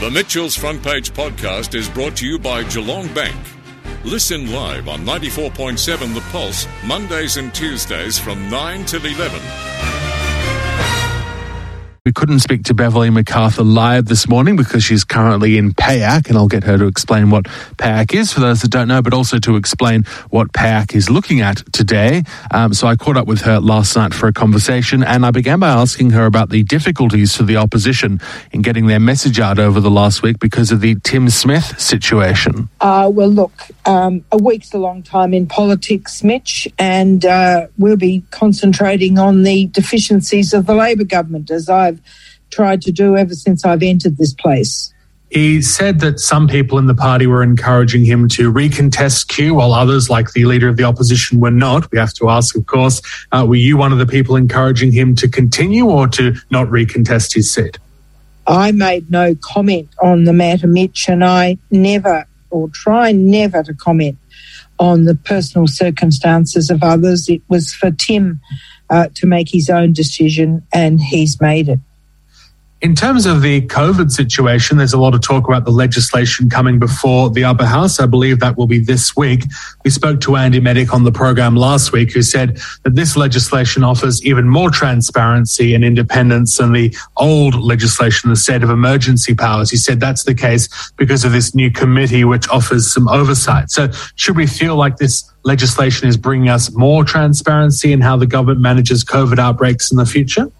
The Mitchell's Front Page podcast is brought to you by Geelong Bank. Listen live on 94.7 The Pulse, Mondays and Tuesdays from 9 till 11. We couldn't speak to Beverley McArthur live this morning because she's currently in PAYAC, and I'll get her to explain what PAYAC is for those that don't know, but also to explain what PAYAC is looking at today. Um, so I caught up with her last night for a conversation, and I began by asking her about the difficulties for the opposition in getting their message out over the last week because of the Tim Smith situation. Uh, well, look, um, a week's a long time in politics, Mitch, and uh, we'll be concentrating on the deficiencies of the Labor government, as I've tried to do ever since I've entered this place. He said that some people in the party were encouraging him to recontest Kew, while others, like the leader of the opposition, were not. We have to ask, of course, uh, were you one of the people encouraging him to continue or to not recontest his seat? I made no comment on the matter, Mitch, and I never or try never to comment on the personal circumstances of others. It was for Tim uh, to make his own decision, and he's made it. In terms of the COVID situation, there's a lot of talk about the legislation coming before the upper house. I believe that will be this week. We spoke to Andy Meddick on the program last week, who said that this legislation offers even more transparency and independence than the old legislation, the state of emergency powers. He said that's the case because of this new committee, which offers some oversight. So should we feel like this legislation is bringing us more transparency in how the government manages COVID outbreaks in the future?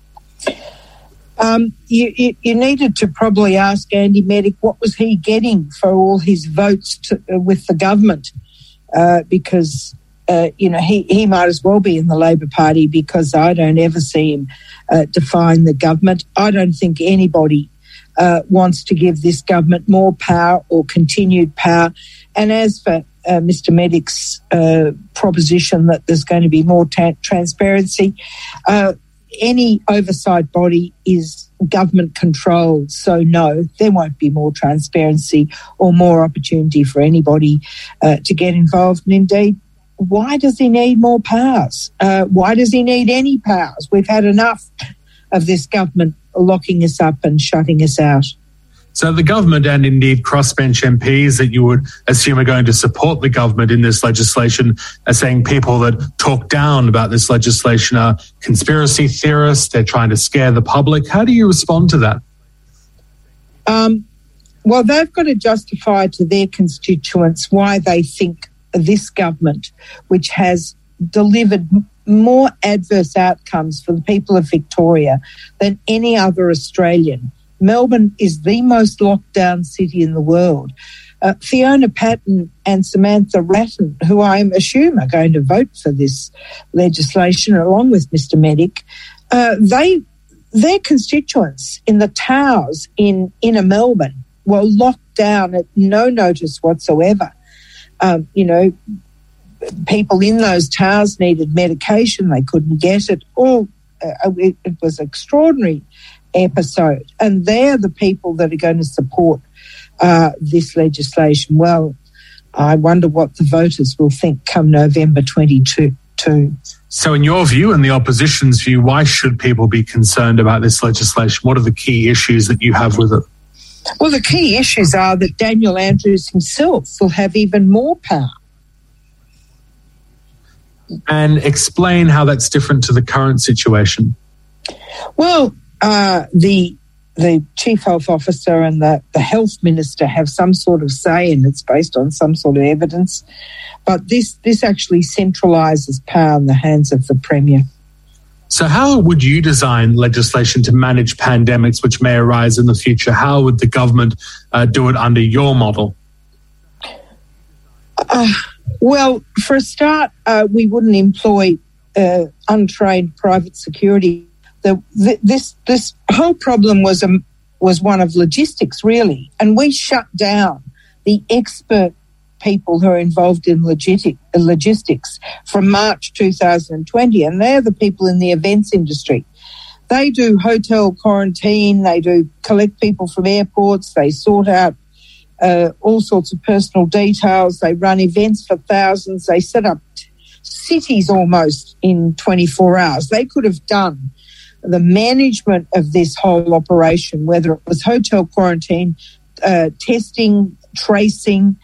Um, you, you, needed to probably ask Andy Meddick what was he getting for all his votes to, uh, with the government, uh, because uh, you know he, he might as well be in the Labor Party because I don't ever see him uh, define the government. I don't think anybody uh, wants to give this government more power or continued power. And as for uh, Mr. Meddick's proposition that there's going to be more ta- transparency any oversight body is government controlled. So, no, there won't be more transparency or more opportunity for anybody uh, to get involved. And indeed, why does he need more powers? Uh, why does he need any powers? We've had enough of this government locking us up and shutting us out. So the government and indeed crossbench MPs that you would assume are going to support the government in this legislation are saying people that talk down about this legislation are conspiracy theorists. They're trying to scare the public. How do you respond to that? Um, well, they've got to justify to their constituents why they think this government, which has delivered more adverse outcomes for the people of Victoria than any other Australian, Melbourne is the most locked down city in the world. Uh, Fiona Patten and Samantha Ratnam, who I assume are going to vote for this legislation along with Mr. Meddick, uh, they their constituents in the towers in inner Melbourne were locked down at no notice whatsoever. Um, you know, people in those towers needed medication; they couldn't get it. All uh, it, it was extraordinary episode. And they're the people that are going to support uh, this legislation. Well, I wonder what the voters will think come November 22. So, in your view and the opposition's view, why should people be concerned about this legislation? What are the key issues that you have with it? Well, the key issues are that Daniel Andrews himself will have even more power. And explain how that's different to the current situation. Well, uh, the the chief health officer and the, the health minister have some sort of say, and it's based on some sort of evidence. But this this actually centralises power in the hands of the premier. So, how would you design legislation to manage pandemics which may arise in the future? How would the government uh, do it under your model? Uh, well, for a start, uh, we wouldn't employ uh, untrained private security the, this this whole problem was a, was one of logistics really, and we shut down the expert people who are involved in logistic, logistics from March 2020, and they're the people in the events industry. They do hotel quarantine, they do collect people from airports, they sort out uh, all sorts of personal details, they run events for thousands, they set up cities almost in 24 hours. They could have done the management of this whole operation, whether it was hotel quarantine, uh, testing, tracing,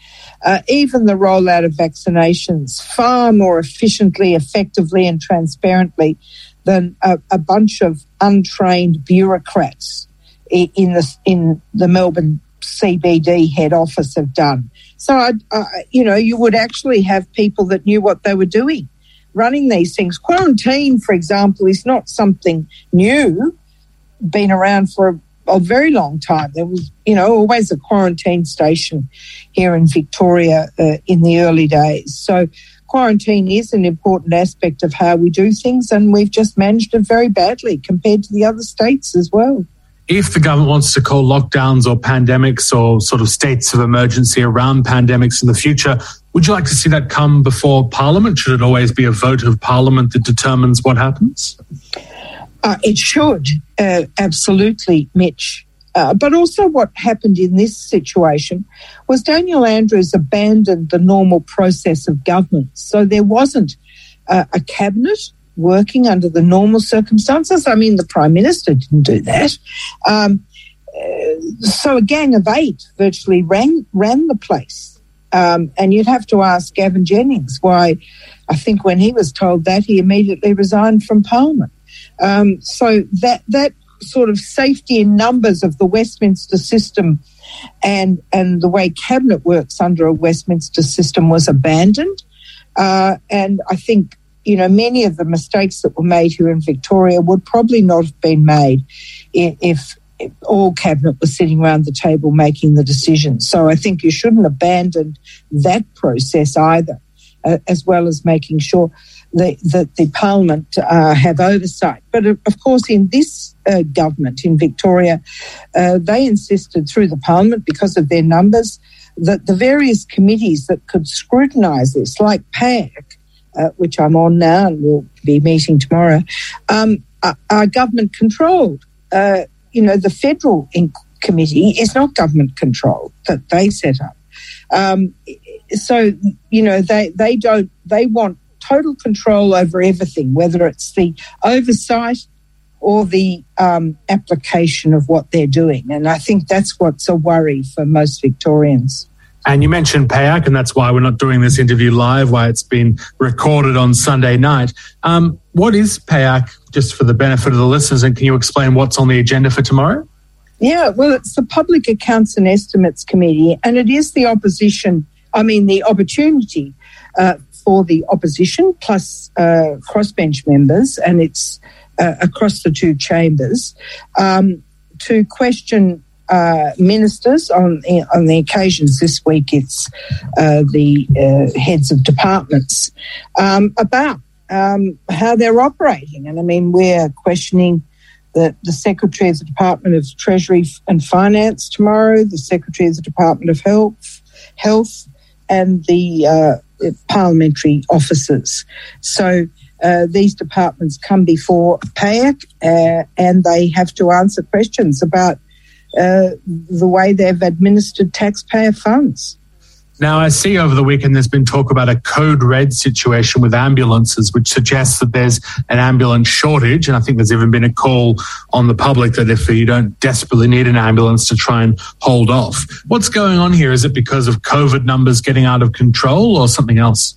uh, even the rollout of vaccinations far more efficiently, effectively, and transparently than a, a bunch of untrained bureaucrats in the in the Melbourne CBD head office have done. So, I, uh, you know, you would actually have people that knew what they were doing running these things. Quarantine, for example, is not something new, been around for a, a very long time. There was, you know, always a quarantine station here in Victoria uh, in the early days. So, quarantine is an important aspect of how we do things, and we've just managed it very badly compared to the other states as well if the government wants to call lockdowns or pandemics or sort of states of emergency around pandemics in the future, would you like to see that come before Parliament? Should it always be a vote of Parliament that determines what happens? Uh, it should, uh, absolutely, Mitch. Uh, but also, what happened in this situation was Daniel Andrews abandoned the normal process of government. So there wasn't uh, a cabinet working under the normal circumstances. I mean, the Prime Minister didn't do that. Um, uh, so a gang of eight virtually ran, ran the place. Um, and you'd have to ask Gavin Jennings why, I think when he was told that, he immediately resigned from Parliament. Um, so that, that sort of safety in numbers of the Westminster system and, and the way cabinet works under a Westminster system was abandoned. Uh, and I think you know, many of the mistakes that were made here in Victoria would probably not have been made if, if all cabinet was sitting around the table making the decisions. So I think you shouldn't abandon that process either, uh, as well as making sure that, the parliament uh, have oversight. But of course, in this uh, government in Victoria, uh, they insisted through the parliament because of their numbers that the various committees that could scrutinise this, like PAC, uh, which I'm on now and will be meeting tomorrow, um, are, are, government controlled. Uh, you know, the federal committee is not government controlled that they set up. Um, so, you know, they, they don't, they want total control over everything, whether it's the oversight or the um, application of what they're doing. And I think that's what's a worry for most Victorians. And you mentioned PAYAC, and that's why we're not doing this interview live, why it's been recorded on Sunday night. Um, what is PAYAC, just for the benefit of the listeners, and can you explain what's on the agenda for tomorrow? Yeah, well, it's the Public Accounts and Estimates Committee, and it is the opposition, I mean, the opportunity uh, for the opposition plus uh, crossbench members, and it's uh, across the two chambers, um, to question uh, ministers on the, on the occasions this week. It's uh, the uh, heads of departments um, about um, how they're operating, and I mean we're questioning the, the Secretary of the Department of Treasury and Finance tomorrow, the Secretary of the Department of Health, Health, and the uh, parliamentary officers. So. Uh, these departments come before PAYAC uh, and they have to answer questions about uh, the way they've administered taxpayer funds. Now, I see over the weekend there's been talk about a code red situation with ambulances, which suggests that there's an ambulance shortage. And I think there's even been a call on the public that if you don't desperately need an ambulance to try and hold off. What's going on here? Is it because of COVID numbers getting out of control or something else?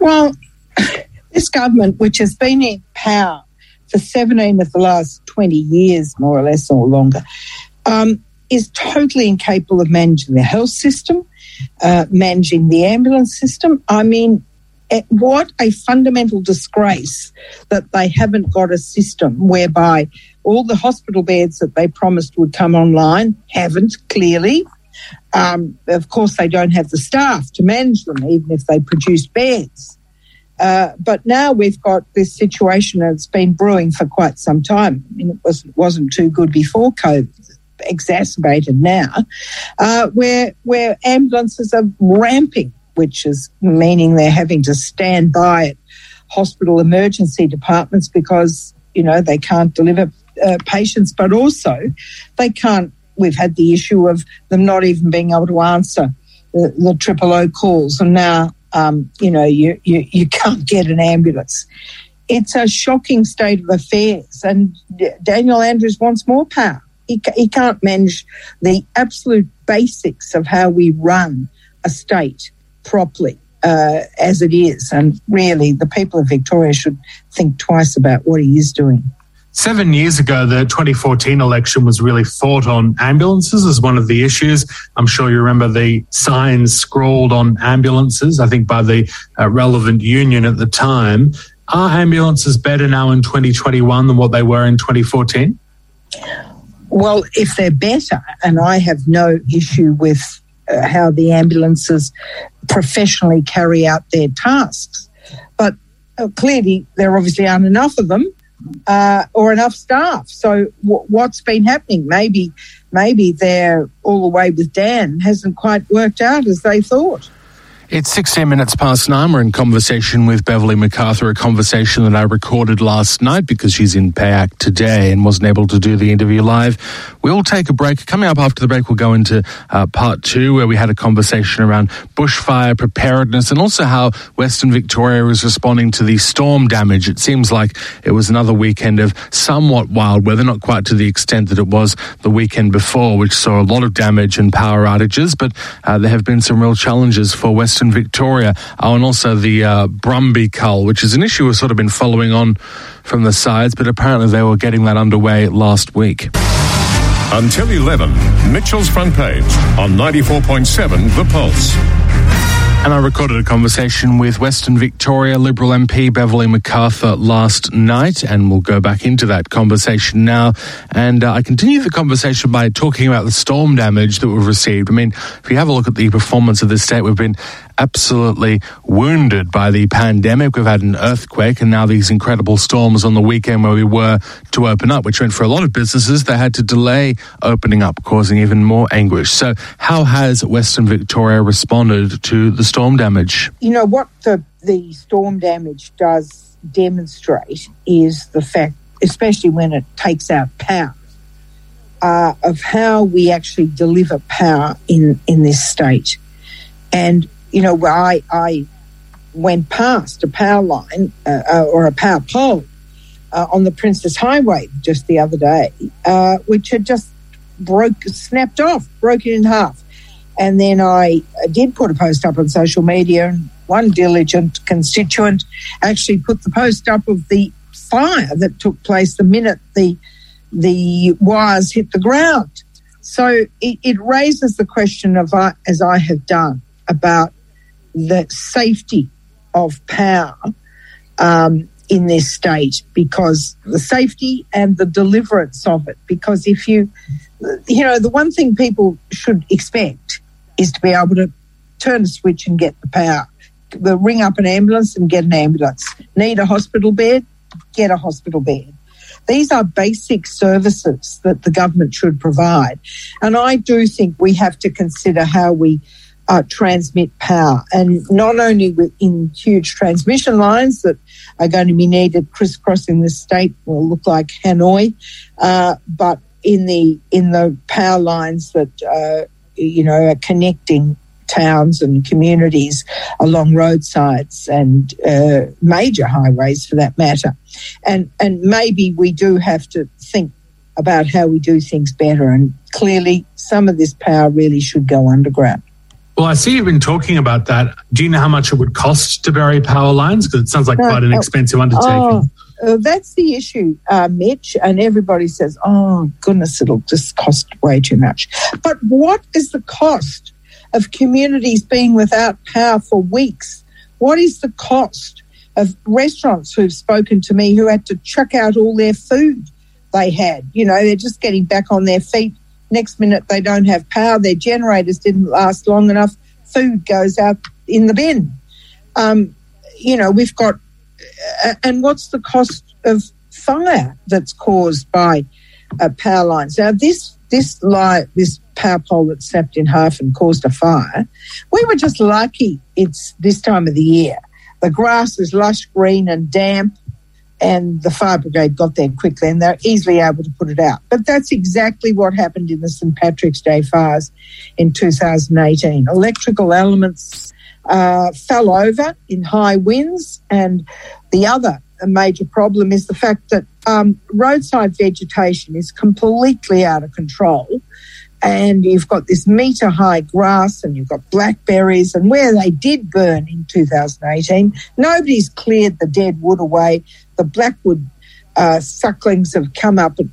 Well, this government, which has been in power for 17 of the last 20 years, more or less, or longer, um, is totally incapable of managing the health system, uh, managing the ambulance system. I mean, what a fundamental disgrace that they haven't got a system whereby all the hospital beds that they promised would come online haven't clearly. Um, of course, they don't have the staff to manage them, even if they produce beds. Uh, but now we've got this situation that's been brewing for quite some time. I mean, it was, wasn't too good before COVID, exacerbated now, uh, where, where ambulances are ramping, which is meaning they're having to stand by at hospital emergency departments because, you know, they can't deliver uh, patients, but also they can't. We've had the issue of them not even being able to answer the, the triple O calls, and now um, you know, you, you, you can't get an ambulance. It's a shocking state of affairs, and Daniel Andrews wants more power. He, he can't manage the absolute basics of how we run a state properly uh, as it is. And really, the people of Victoria should think twice about what he is doing. Seven years ago, the 2014 election was really fought on ambulances as one of the issues. I'm sure you remember the signs scrawled on ambulances, I think by the uh, relevant union at the time. Are ambulances better now in 2021 than what they were in 2014? Well, if they're better, and I have no issue with uh, how the ambulances professionally carry out their tasks, but uh, clearly there obviously aren't enough of them uh, or enough staff. So w- what's been happening? Maybe, maybe they're all the way with Dan hasn't quite worked out as they thought. It's 16 minutes past nine. We're in conversation with Beverley McArthur, a conversation that I recorded last night because she's in PAAC today and wasn't able to do the interview live. We'll take a break. Coming up after the break, we'll go into uh, part two where we had a conversation around bushfire preparedness and also how Western Victoria is responding to the storm damage. It seems like it was another weekend of somewhat wild weather, not quite to the extent that it was the weekend before, which saw a lot of damage and power outages, but uh, there have been some real challenges for Western Western Victoria. Oh, and also the uh, Brumby cull, which is an issue we've sort of been following on from the sides, but apparently they were getting that underway last week. Until 11, Mitchell's front page on 94.7 The Pulse. And I recorded a conversation with Western Victoria Liberal MP Beverley McArthur last night, and we'll go back into that conversation now. And uh, I continue the conversation by talking about the storm damage that we've received. I mean, if you have a look at the performance of this state, we've been absolutely wounded by the pandemic. We've had an earthquake and now these incredible storms on the weekend where we were to open up, which meant for a lot of businesses they had to delay opening up, causing even more anguish. So, how has Western Victoria responded to the storm damage? You know, what the, the storm damage does demonstrate is the fact, especially when it takes out power. Uh, of how we actually deliver power in, in this state. And you know, I, I went past a power line uh, uh, or a power pole uh, on the Princes Highway just the other day, uh, which had just broke, snapped off, broken in half. And then I did put a post up on social media, and one diligent constituent actually put the post up of the fire that took place the minute the the wires hit the ground. So it, it raises the question of, uh, as I have done, about the safety of power um, in this state because the safety and the deliverance of it. Because if you, you know, the one thing people should expect is to be able to turn a switch and get the power. We'll ring up an ambulance and get an ambulance. Need a hospital bed? Get a hospital bed. These are basic services that the government should provide. And I do think we have to consider how we uh, transmit power. And not only in huge transmission lines that are going to be needed crisscrossing the state, will look like Hanoi, uh, but in the in the power lines that uh, you know connecting towns and communities along roadsides and uh, major highways for that matter. And and maybe we do have to think about how we do things better. And clearly, some of this power really should go underground. Well, I see you've been talking about that. Do you know how much it would cost to bury power lines? Because it sounds like no, quite an expensive undertaking. Oh, uh, that's the issue, uh, Mitch. And everybody says, oh, goodness, it'll just cost way too much. But what is the cost of communities being without power for weeks? What is the cost of restaurants who've spoken to me who had to chuck out all their food they had? You know, they're just getting back on their feet Next minute, they don't have power. Their generators didn't last long enough. Food goes out in the bin. Um, you know, we've got, and what's the cost of fire that's caused by uh, power lines? Now, this this light, this power pole that snapped in half and caused a fire, we were just lucky. It's this time of the year. The grass is lush green and damp and the fire brigade got there quickly and they're easily able to put it out. But that's exactly what happened in the St. Patrick's Day fires in 2018. Electrical elements uh, fell over in high winds, and the other major problem is the fact that um, roadside vegetation is completely out of control. And you've got this metre high grass and you've got blackberries. And where they did burn in 2018, nobody's cleared the dead wood away. The blackwood uh, sucklings have come up at,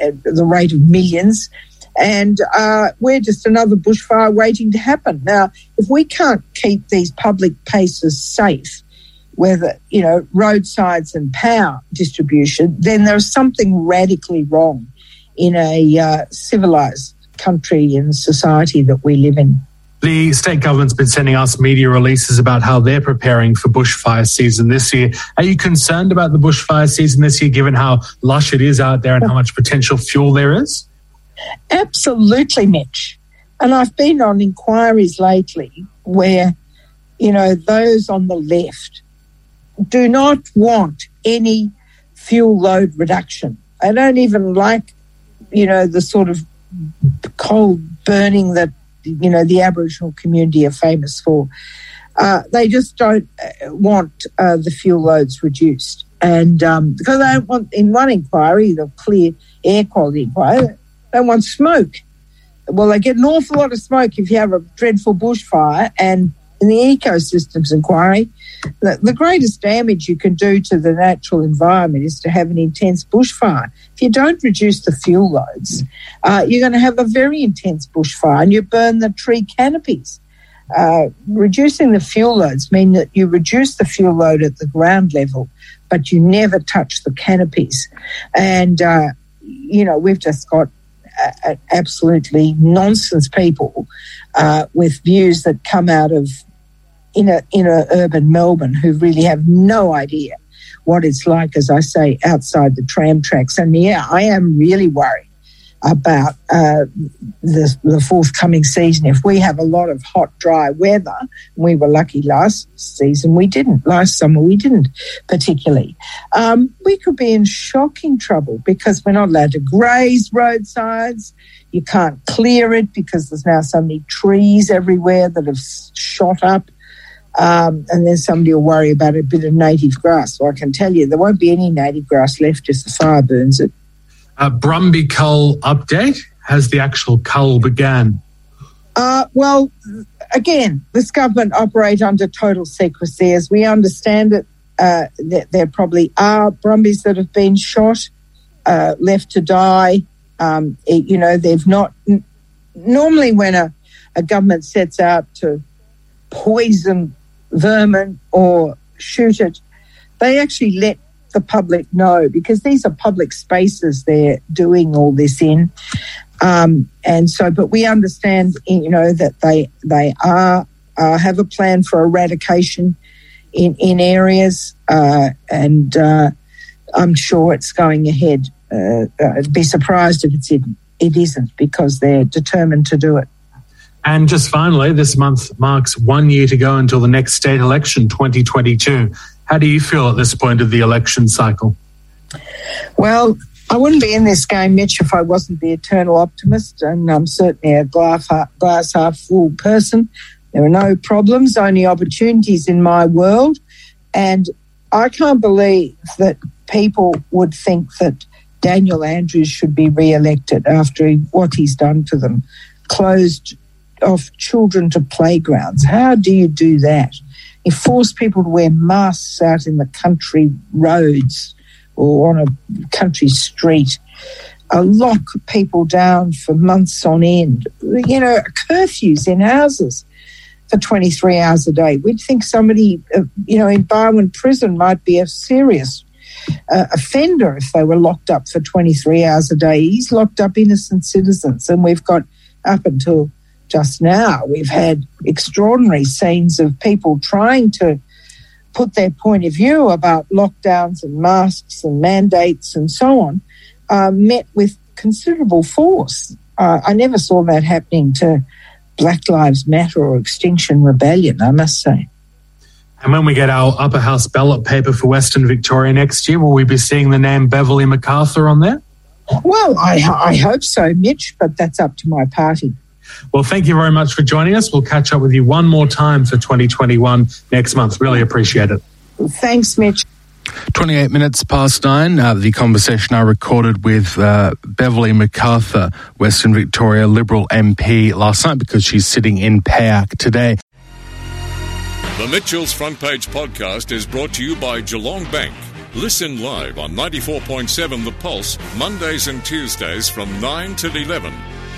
at, the rate of millions. And uh, we're just another bushfire waiting to happen. Now, if we can't keep these public places safe, whether, you know, roadsides and power distribution, then there's something radically wrong in a uh, civilized country and society that we live in. The state government's been sending us media releases about how they're preparing for bushfire season this year. Are you concerned about the bushfire season this year, given how lush it is out there and how much potential fuel there is? Absolutely, Mitch. And I've been on inquiries lately where, you know, those on the left do not want any fuel load reduction. I don't even like, you know, the sort of cool burning that, you know, the Aboriginal community are famous for. Uh, they just don't uh, want uh, the fuel loads reduced. And um, because they don't want, in one inquiry, the clear air quality inquiry, they want smoke. Well, they get an awful lot of smoke if you have a dreadful bushfire. And in the ecosystems inquiry, the, the greatest damage you can do to the natural environment is to have an intense bushfire. If you don't reduce the fuel loads, uh, you're going to have a very intense bushfire and you burn the tree canopies. Uh, reducing the fuel loads mean that you reduce the fuel load at the ground level, but you never touch the canopies. And, uh, you know, we've just got absolutely nonsense people uh, with views that come out of inner inner urban Melbourne who really have no idea what it's like, as I say, outside the tram tracks. And yeah, I am really worried about uh, the, the, forthcoming season. If we have a lot of hot, dry weather, we were lucky last season, we didn't. Last summer, we didn't particularly. Um, we could be in shocking trouble because we're not allowed to graze roadsides. You can't clear it because there's now so many trees everywhere that have shot up. Um, and then somebody will worry about a bit of native grass. So I can tell you there won't be any native grass left if the fire burns it. Uh, Brumby cull update. Has the actual cull began? Uh, well, again, this government operate under total secrecy. As we understand it, uh, there, there, probably are brumbies that have been shot, uh, left to die. Um, it, you know, they've not. N- normally, when a, a government sets out to poison vermin or shoot it, they actually let the public know because these are public spaces they're doing all this in. Um, and so, but we understand, you know, that they they are uh, have a plan for eradication in in areas, uh, and uh, I'm sure it's going ahead. Uh, I'd be surprised if it's in, it isn't because they're determined to do it. And just finally, this month marks one year to go until the next state election, 2022. How do you feel at this point of the election cycle? Well, I wouldn't be in this game, Mitch, if I wasn't the eternal optimist, and I'm certainly a glass half, glass half full person. There are no problems, only opportunities in my world. And I can't believe that people would think that Daniel Andrews should be re elected after what he's done to them, closed off children to playgrounds. How do you do that? He forced people to wear masks out in the country roads or on a country street. Uh, lock people down for months on end. You know, curfews in houses for 23 hours a day. We'd think somebody, uh, you know, in Barwon prison might be a serious uh, offender if they were locked up for 23 hours a day. He's locked up innocent citizens, and we've got up until just now. We've had extraordinary scenes of people trying to put their point of view about lockdowns and masks and mandates and so on, uh, met with considerable force. Uh, I never saw that happening to Black Lives Matter or Extinction Rebellion, I must say. And when we get our upper house ballot paper for Western Victoria next year, will we be seeing the name Beverley McArthur on there? Well, I, I hope so, Mitch, but that's up to my party. Well, thank you very much for joining us. We'll catch up with you one more time for 2021 next month. Really appreciate it. Thanks, Mitch. 28 minutes past nine, uh, the conversation I recorded with uh, Beverley McArthur, Western Victoria Liberal MP, last night because she's sitting in PAAC today. The Mitchell's Front Page podcast is brought to you by Geelong Bank. Listen live on 94.7 The Pulse, Mondays and Tuesdays from 9 till 11.